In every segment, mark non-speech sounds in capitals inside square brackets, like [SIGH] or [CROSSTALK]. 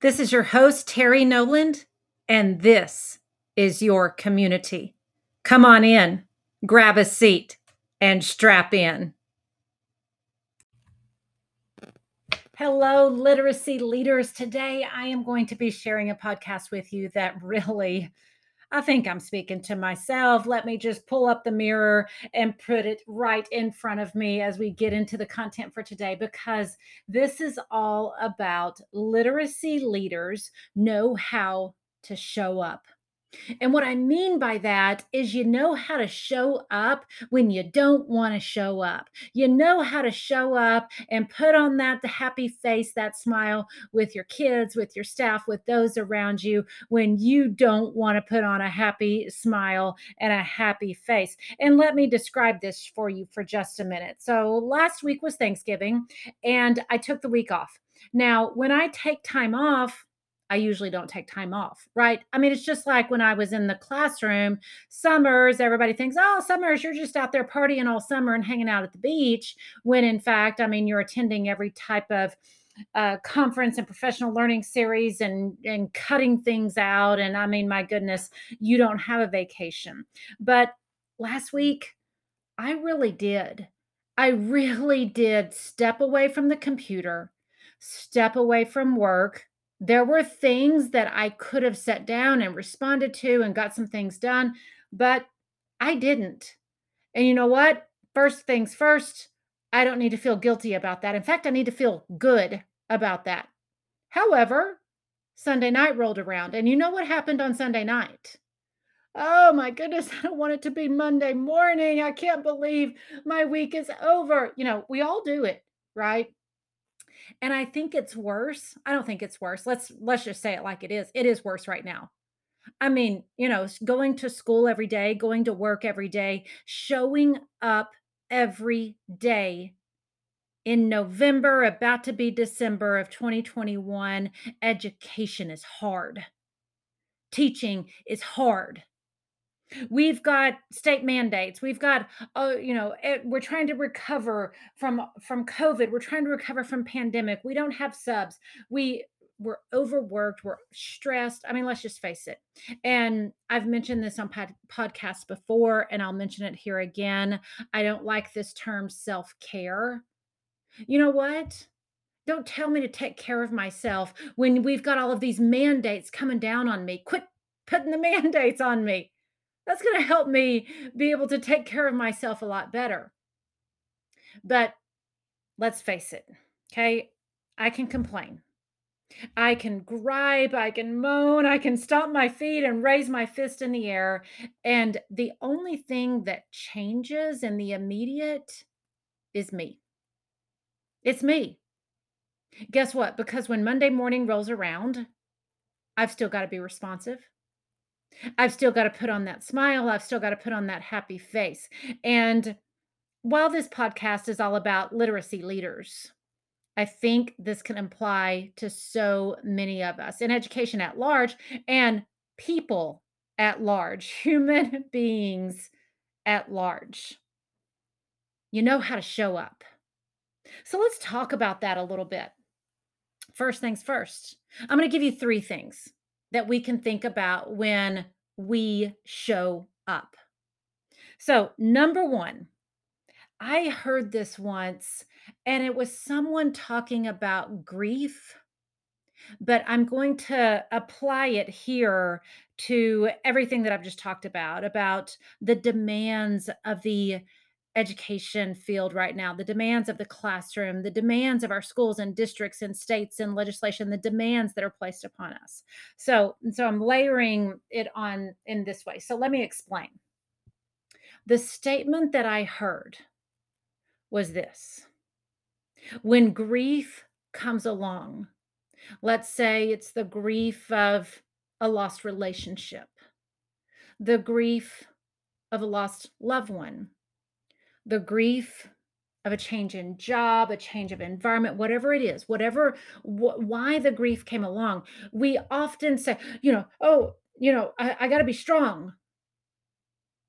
This is your host, Terrie Noland, and this is your community. Come on in, grab a seat, and strap in. Hello, literacy leaders. Today I am going to be sharing a podcast with you that [LAUGHS] really I think I'm speaking to myself. Let me just pull up the mirror and put it right in front of me as we get into the content for today, because this is all about literacy leaders know how to show up. And what I mean by that is you know how to show up when you don't want to show up. You know how to show up and put on that happy face, that smile with your kids, with your staff, with those around you when you don't want to put on a happy smile and a happy face. And let me describe this for you for just a minute. So last week was Thanksgiving and I took the week off. Now, when I take time off, I usually don't take time off, right? I mean, it's just like when I was in the classroom, summers, everybody thinks, oh, summers, you're just out there partying all summer and hanging out at the beach. When in fact, I mean, you're attending every type of uh, conference and professional learning series and and cutting things out. And I mean, my goodness, you don't have a vacation. But last week, I really did. I really did step away from the computer, step away from work, there were things that I could have set down and responded to and got some things done, but I didn't. And you know what? First things first, I don't need to feel guilty about that. In fact, I need to feel good about that. However, Sunday night rolled around, and you know what happened on Sunday night? Oh my goodness, [LAUGHS] I don't want it to be Monday morning. I can't believe my week is over. You know, we all do it, right? And I think it's worse. I don't think it's worse. Let's let's just say it like it is. It is worse right now. I mean, you know, going to school every day, going to work every day, showing up every day in November, about to be December of 2021, education is hard. Teaching is hard. We've got state mandates. We've got, oh, you know, we're trying to recover from from COVID. We're trying to recover from pandemic. We don't have subs. We we're overworked. We're stressed. I mean, let's just face it. And I've mentioned this on pod- podcasts before, and I'll mention it here again. I don't like this term self care. You know what? Don't tell me to take care of myself when we've got all of these mandates coming down on me. Quit putting the [LAUGHS] mandates on me. That's going to help me be able to take care of myself a lot better. But let's face it, okay? I can complain. I can gripe, I can moan, I can stomp my feet and raise my fist in the air. And the only thing that changes in the immediate is me. It's me. Guess what? Because when Monday morning rolls around, I've still got to be responsive. I've still got to put on that smile. I've still got to put on that happy face. And while this podcast is all about literacy leaders, I think this can apply to so many of us in education at large and people at large, [LAUGHS] human beings at large. You know how to show up. So let's talk about that a little bit. First things first, I'm going to give you three things that we can think about when we show up. So, number one, I heard this once and it was someone talking about grief, but I'm going to apply it here to everything that I've just talked about about the demands of the education field right now, the demands of the classroom, the demands of our schools and districts and states and legislation, the demands that are placed upon us. So, so I'm layering it on in this way. So let me explain. The statement that I heard was this. When grief comes along, let's say it's the grief of a lost relationship, the grief of a lost loved one, the grief of a change in job, a change of environment, whatever it is, whatever wh- why the grief came along, we often say, you know, oh, you know, I, I got to be strong.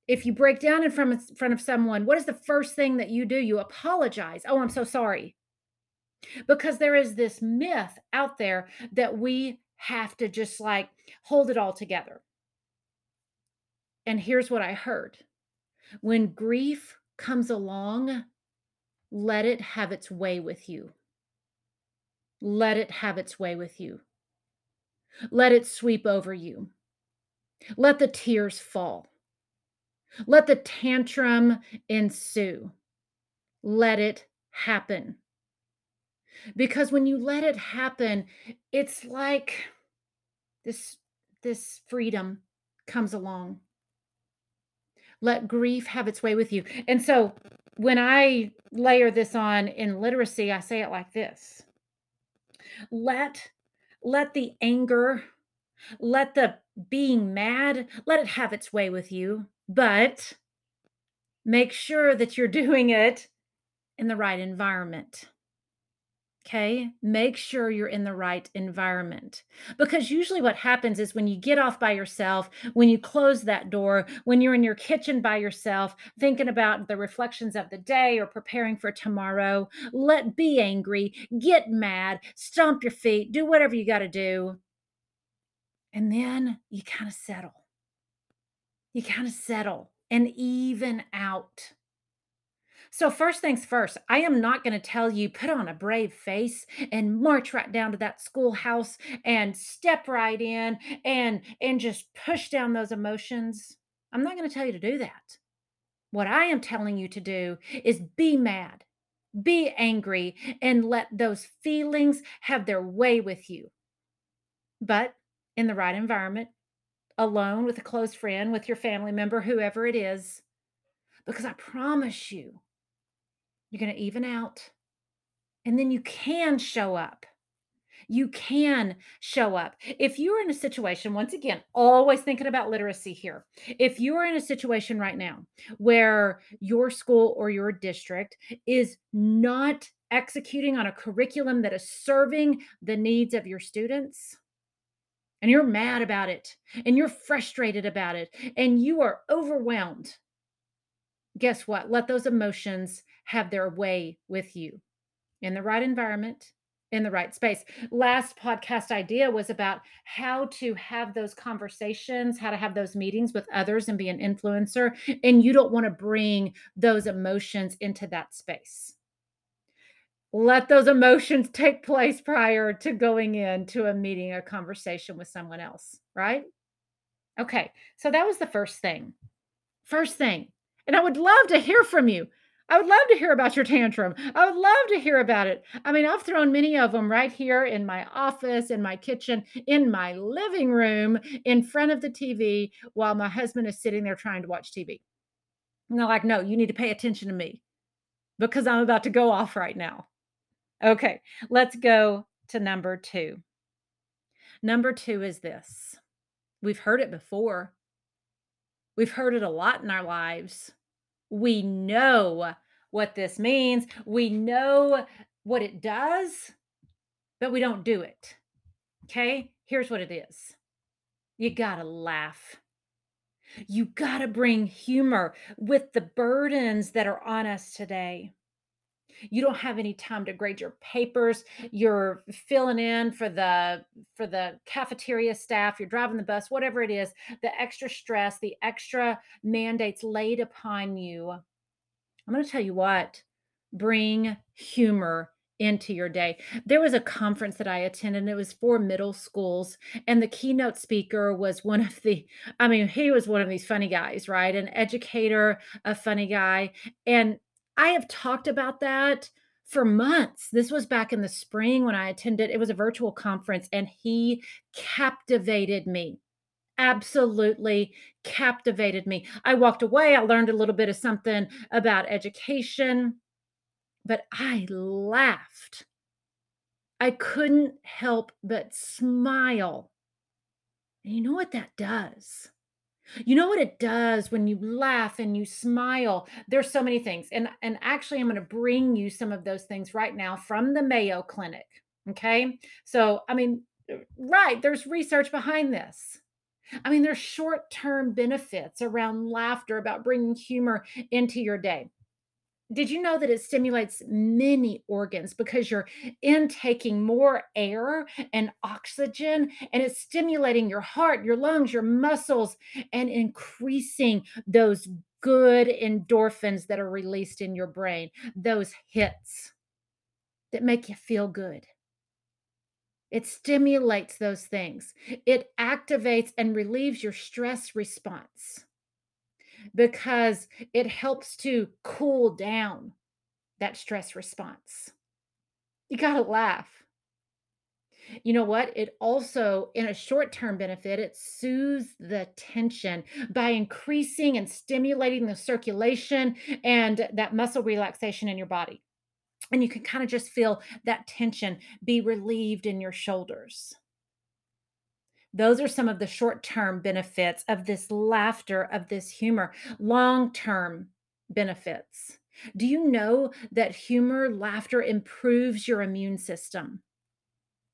If you break down in front of, front of someone, what is the first thing that you do? You apologize. Oh, I'm so sorry. because there is this myth out there that we have to just like hold it all together. And here's what I heard when grief comes along, let it have its way with you. Let it have its way with you. Let it sweep over you. Let the tears fall. Let the tantrum ensue. Let it happen. Because when you let it happen, it's like this this freedom comes along. Let grief have its way with you. And so when I layer this on in literacy, I say it like this. Let let the anger, let the being mad, let it have its way with you, but make sure that you're [LAUGHS] doing it in the right environment. Okay, make sure you're in the right environment. Because usually, what happens is when you get off by yourself, when you close that door, when you're in your kitchen by yourself, thinking about the reflections of the day or preparing for tomorrow, let be angry, get mad, stomp your feet, do whatever you got to do. And then you kind of settle. You kind of settle and even out. So, first things first, I am not going to tell you put on a brave face and march right down to that schoolhouse and step right in and and just push down those emotions. I'm not going to tell you to do that. What I am telling you to do is be mad, be angry, and let those feelings have their way with you. But in the right environment, alone with a close friend, with your family member, whoever it is, because I promise you, you're going to even out. And then you can show up. You can show up. If you're in a situation, once again, always thinking about literacy here. If you are in a situation right now where your school or your district is not executing on a curriculum that is serving the needs of your students, and you're mad about it, and you're frustrated about it, and you are overwhelmed, guess what? Let those emotions have their way with you in the right environment, in the right space. Last podcast idea was about how to have those conversations, how to have those meetings with others and be an influencer. And you don't want to bring those emotions into that space. Let those emotions [LAUGHS] take place prior to going into a meeting, a conversation with someone else, right? Okay, so that was the first thing. First thing. And I would love to hear from you. I would love to hear about your tantrum. I would love to hear about it. I mean, I've thrown many of them right here in my office, in my kitchen, in my living room, in front of the TV while my husband is sitting there trying to watch TV. And they're like, no, you need to pay attention to me because I'm about to go off right now. Okay, let's go to number two. Number two is this we've heard it before, we've heard it a lot in our lives we know what this means. We know what it does, but we don't do it. Okay? Here's what it is you got to laugh. You got to bring humor with the burdens that are on us today. You don't have any time to grade your papers. You're filling in for the for the cafeteria staff, you're driving the bus, whatever it is, the extra stress, the extra mandates laid upon you. I'm going to tell you what, bring humor into your day. There was a conference that I attended, and it was for middle schools. And the keynote speaker was one of the, I mean, he was one of these funny guys, right? An educator, a funny guy. And I have talked about that for months. This was back in the spring when I attended, it was a virtual conference, and he captivated me. Absolutely captivated me. I walked away. I learned a little bit of something about education, but I laughed. I couldn't help but smile. And you know what that does? You know what it does when you laugh and you smile? There's so many things. And and actually I'm going to bring you some of those things right now from the Mayo Clinic, okay? So, I mean, right, there's research behind this. I mean, there's short-term benefits around laughter about bringing humor into your day. Did you know that it stimulates many organs because you're intaking more air and oxygen, and it's stimulating your heart, your lungs, your muscles, and increasing those good endorphins that are released in your brain, those hits that make you feel good. It stimulates those things. It activates and relieves your stress response because it helps to cool down that stress response. You got to laugh. You know what? It also, in a short term benefit, it soothes the tension by increasing and stimulating the circulation and that muscle relaxation in your body. And you can kind of just feel that tension be relieved in your shoulders. Those are some of the short term benefits of this laughter, of this humor. Long term benefits. Do you know that humor, laughter improves your immune system?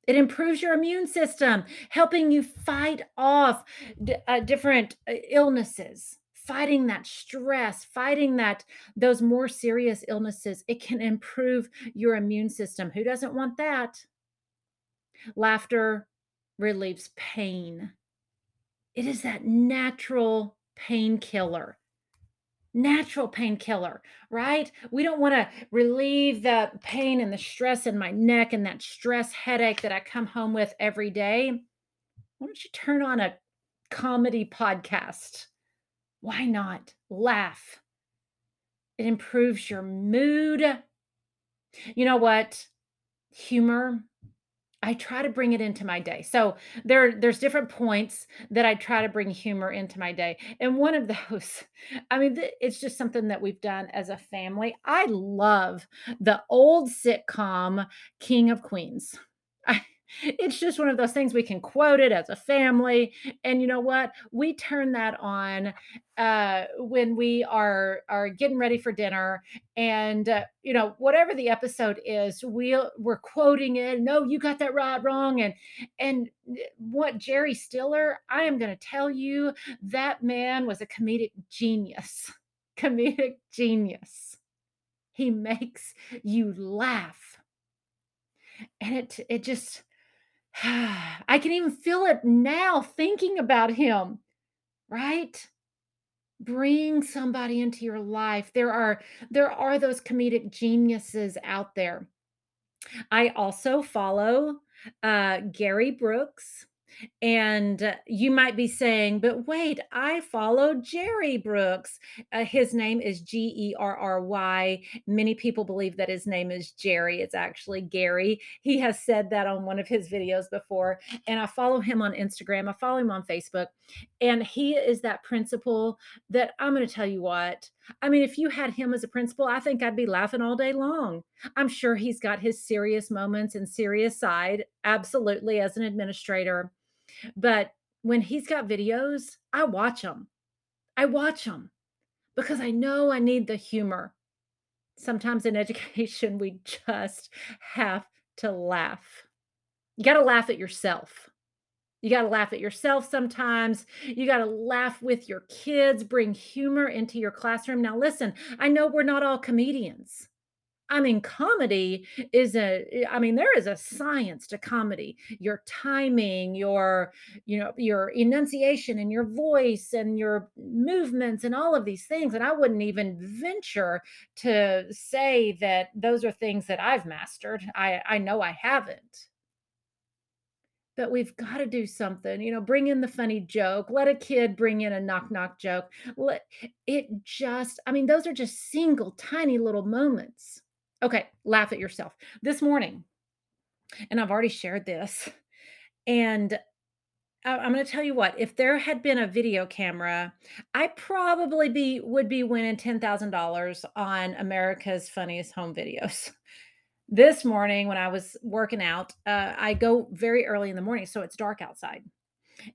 It improves your immune system, helping you fight off d- uh, different uh, illnesses, fighting that stress, fighting that those more serious illnesses. It can improve your immune system. Who doesn't want that? Laughter relieves pain. It is that natural painkiller. Natural painkiller, right? We don't want to relieve the pain and the stress in my neck and that stress headache that I come home with every day. Why don't you turn on a comedy podcast? Why not? Laugh. It improves your mood. You know what? Humor I try to bring it into my day. So there there's different points that I try to bring humor into my day. And one of those, [LAUGHS] I mean, it's just something that we've done as a family. I love the old sitcom King of Queens. [LAUGHS] I, it's just one of those things we can quote it as a family. And you know what? We turn that on uh, when we are are getting ready for dinner, and uh, you know whatever the episode is, we we're quoting it. No, you got that right, wrong, and and eh, what Jerry Stiller? I am going to tell you that man was a comedic genius, [LAUGHS] comedic genius. He makes you laugh, and it it just [SIGHS] I can even feel it now thinking about him, right? Bring somebody into your life. There are there are those comedic geniuses out there. I also follow uh, Gary Brooks. And you might be saying, but wait, I follow Jerry Brooks. Uh, his name is G E R R Y. Many people believe that his name is Jerry. It's actually Gary. He has said that on one of his videos before. And I follow him on Instagram, I follow him on Facebook. And he is that principal that I'm going to tell you what. I mean, if you had him as a principal, I think I'd be laughing all day long. I'm sure he's got his serious moments and serious side, absolutely, as an administrator but when he's got videos, I watch them. I watch them because I know I need the humor. Sometimes in [LAUGHS] education, we just have to laugh. You got to laugh at yourself. You got to laugh at yourself sometimes. You got to laugh with your kids, bring humor into your classroom. Now, listen, I know we're not all comedians. I mean, comedy is a eh, mean, there is a science to comedy. Your timing, your, you know, your enunciation and your voice and your movements and all of these things. And I wouldn't even venture to say that those are things that I've mastered. I I know I haven't. But we've got to do something, you know, bring in the funny joke, let a kid bring in a knock knock joke. Let it just, I mean, those are just single tiny little moments Okay, laugh at yourself. This morning, and I've already shared this, and I'm going to tell you what, if there had been a video camera, I probably be would be winning $10,000 on America's Funniest Home Videos. This morning when I was working out, uh, I go very early in the morning, so it's dark outside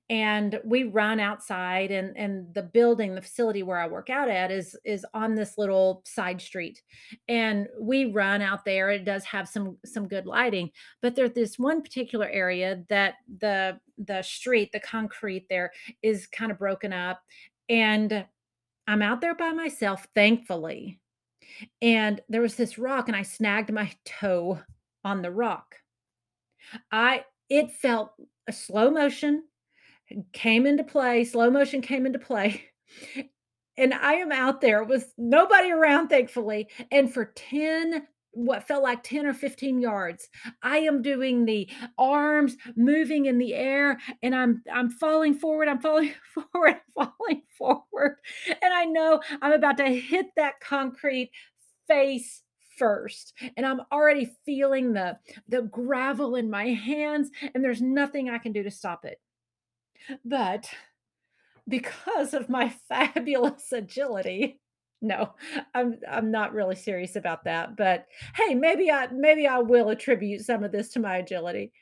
and we run outside and and the building the facility where i work out at is is on this little side street and we run out there it does have some some good lighting but there's this one particular area that the the street the concrete there is kind of broken up and i'm out there by myself thankfully and there was this rock, and I snagged my [LAUGHS] toe on the rock. I it felt a slow motion came into play, slow motion came into play, and I am out there with nobody around, thankfully, and for 10 what felt like 10 or 15 yards, I am doing the arms moving in the air, and I'm I'm falling forward, I'm falling [LAUGHS] forward, falling forward, and I know I'm about to hit that concrete face first, and I'm already feeling the the gravel in my hands, and there's nothing I can do to stop it. But because of my [LAUGHS] fabulous agility no, I'm I'm not really serious about that, but hey, maybe I maybe I will attribute some of this to my agility.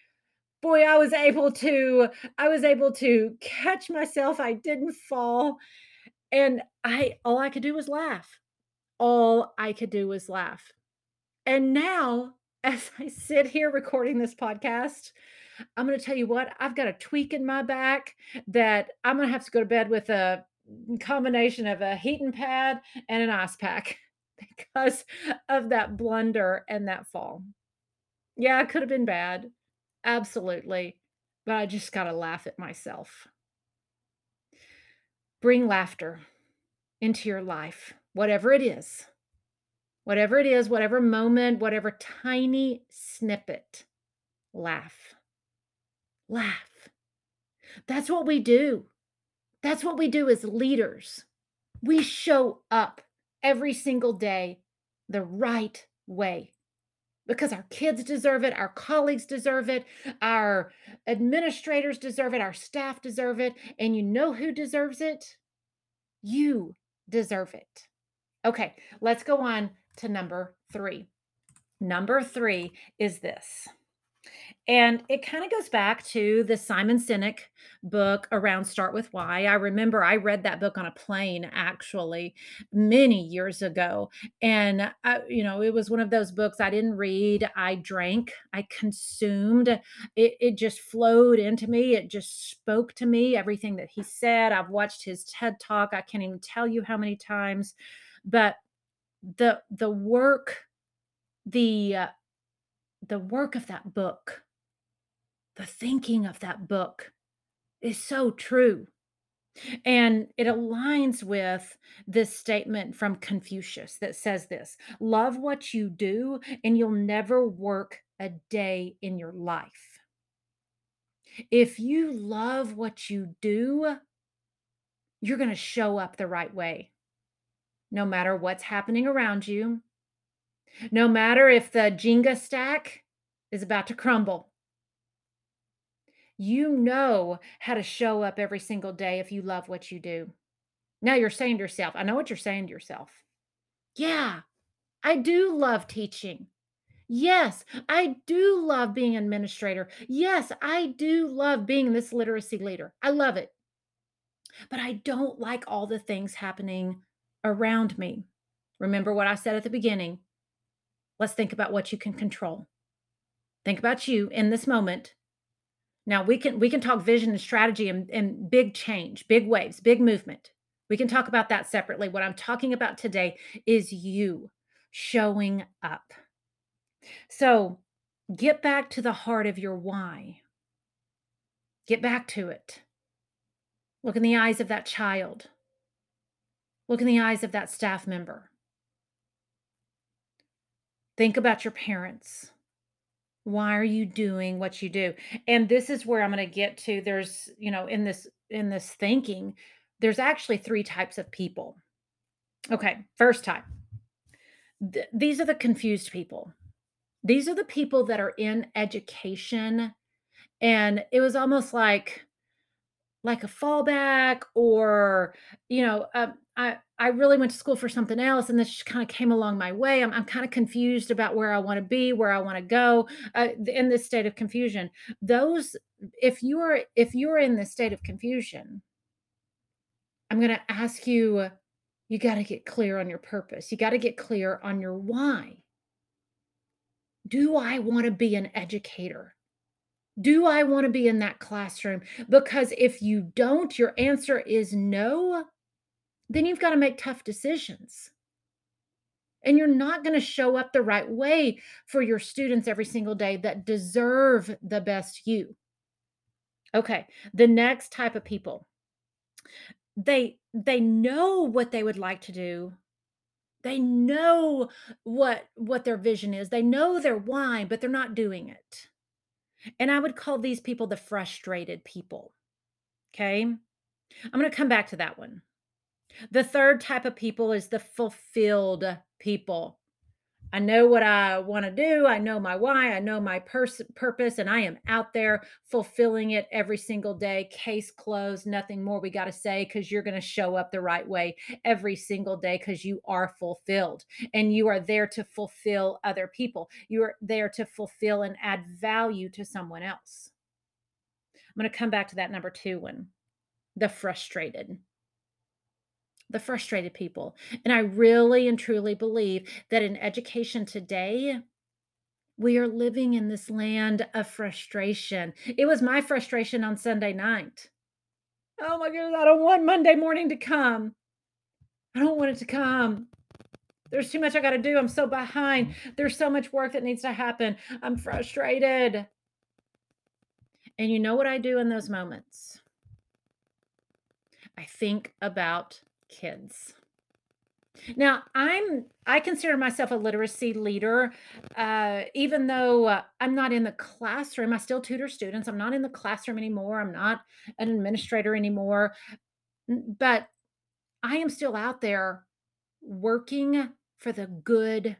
Boy, I was able to I was able to catch myself, I didn't fall, and I all I could do was laugh. All I could do was laugh. And now, [LAUGHS] as I sit here recording this podcast, I'm gonna tell you what, I've got a tweak in my back that I'm gonna have to go to bed with a combination of a heating pad and an ice pack [LAUGHS] because of that blunder and that fall. Yeah, it could have been bad. Absolutely. But I just got to laugh at myself. Bring laughter into your life, whatever it is. Whatever it is, whatever moment, whatever tiny snippet, laugh. Laugh. That's what we do. That's what we do as leaders. We show up every single day the right way because our kids deserve it, our colleagues deserve it, our administrators deserve it, our staff deserve it. And you know who deserves it? You deserve it. Okay, let's go on to number three. Number three is this and it kind of goes back to the Simon Sinek book around Start with Why. I remember I read that book on a plane actually many years ago. And, I, you know, it was one of those books I didn't read. I drank, I consumed. It, it just flowed into me. It just spoke to me, everything that he said. I've watched his TED talk. I can't even tell you how many times. But the the work the uh, the work of that book the thinking of that book is so true. And it aligns with this statement from Confucius that says this love what you do, and you'll never work a day in your life. If you love what you do, you're going to show up the right way, no matter what's happening around you, no matter if the Jenga stack is about to crumble you know how to show up every single day if you love what you do. Now you're saying to yourself, I know what you're saying to yourself. Yeah, I do love teaching. Yes, I do love being an administrator. Yes, I do love being this literacy leader. I love it. But I don't like all the things happening around me. Remember what I said at the beginning. Let's think about what you can control. Think about you in this moment now we can we can talk vision and strategy and, and big change, big waves, big movement. We can talk about that separately. What I'm talking about today is you showing up. So get back to the heart of your why. Get back to it. Look in the eyes of that child. Look in the eyes of that staff member. Think about your parents why are you doing what you do? And this is where i'm going to get to there's you know in this in this thinking there's actually three types of people. Okay first type Th- these are the confused people. These are the people that are in education and it was almost like like a fallback or you know um, i i really went to school for something else and this just kind of came along my way. I'm, I'm kind of confused about where i want to be where i want to go uh, in this state of confusion. Those if you are if you're in this state of confusion i'm going to ask you you got to get clear on your purpose. You got to get clear on your why. Do i want to be an educator do I want to be in that classroom? Because if you don't, your answer is no, then you've got to make tough decisions. And you're not going to show up the right way for your students every single day that deserve the best you. Okay, the next type of people. They they know what they would like to do. They know what what their vision is. They know their why, but they're not doing it. And I would call these people the frustrated people. Okay? I'm going to come back to that one. The third type of people is the fulfilled people. I know what I want to do. I know my why. I know my pers- purpose, and I am out there fulfilling it every single day. Case closed. Nothing more we got to say because you're going to show up the right way every single day because you are fulfilled and you are there to fulfill other people. You are there to fulfill and add value to someone else. I'm going to come back to that number two one the frustrated the frustrated people. And I really and truly believe that in education today, we are living in this land of frustration. It was my frustration on Sunday night. Oh my goodness, I don't want Monday morning to come. I don't want it to come. There's too much I got to do. I'm so behind. There's so much work that needs to happen. I'm frustrated. And you know what I do in those moments? I think about kids. Now, I'm I consider myself a literacy leader, uh, even though uh, I'm not in the classroom. I still tutor students. I'm not in the classroom anymore. I'm not an administrator anymore, but I am still out there working for the good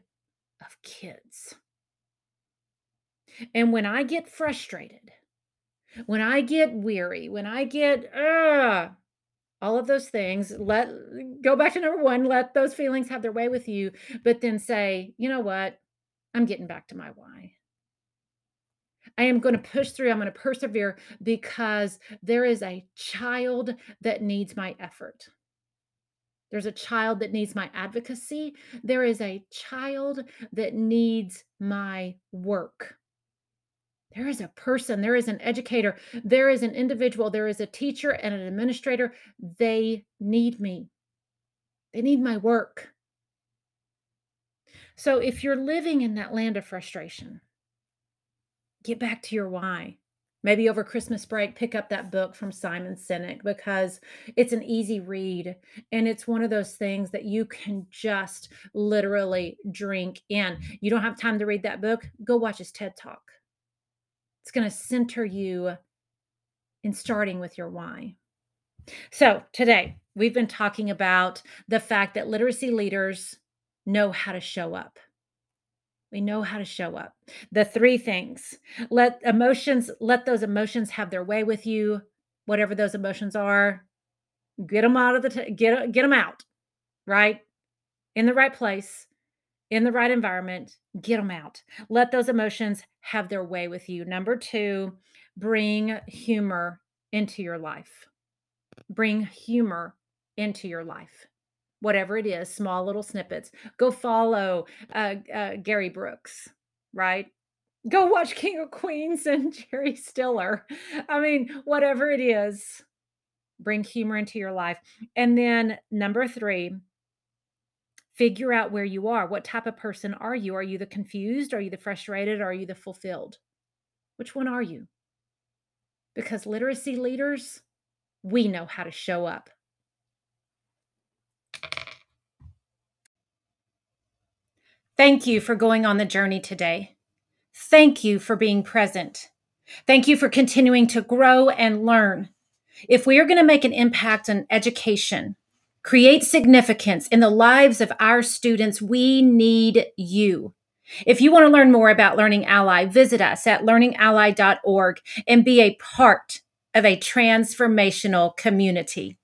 of kids. And when I get frustrated, when I get weary, when I get, uh, all of those things let go back to number one let those feelings have their way with you but then say you know what i'm getting back to my why I am going to push through. I'm going to persevere because there is a child that needs my effort. There's a child that needs my advocacy. There is a child that needs my work. There is a person, there is an educator, there is an individual, there is a teacher and an administrator. They need me, they need my work. So if you're living in that land of frustration, get back to your why. Maybe over Christmas break, pick up that book from Simon Sinek because it's an easy read and it's one of those things that you can just literally drink in. You don't have time to read that book, go watch his TED Talk it's going to center you in starting with your why. So, today we've been talking about the fact that literacy leaders know how to show up. We know how to show up. The three things let emotions, let those emotions have their way with you, whatever those emotions are. Get them out of the, t- get, get them out, right? In the right place in the right environment, get them out. Let those emotions have their way with you. Number two, bring humor into your life. Bring humor into your life. Whatever it is, small little snippets. Go follow uh, uh, Gary Brooks, right? Go watch King of Queens and [LAUGHS] Jerry Stiller. I mean, whatever it is, bring humor into your life. And then number three, figure out where you are. What type of person are you? Are you the confused? Are you the frustrated? Are you the fulfilled? Which one are you? Because literacy leaders, we know how to show up. Thank you for going on the journey today. Thank you for being present. Thank you for continuing to grow and learn. If we are going to make an impact on education, create significance in the lives of our students, we need you. If you want to learn more about Learning Ally, visit us at learningally.org and be a part of a transformational community.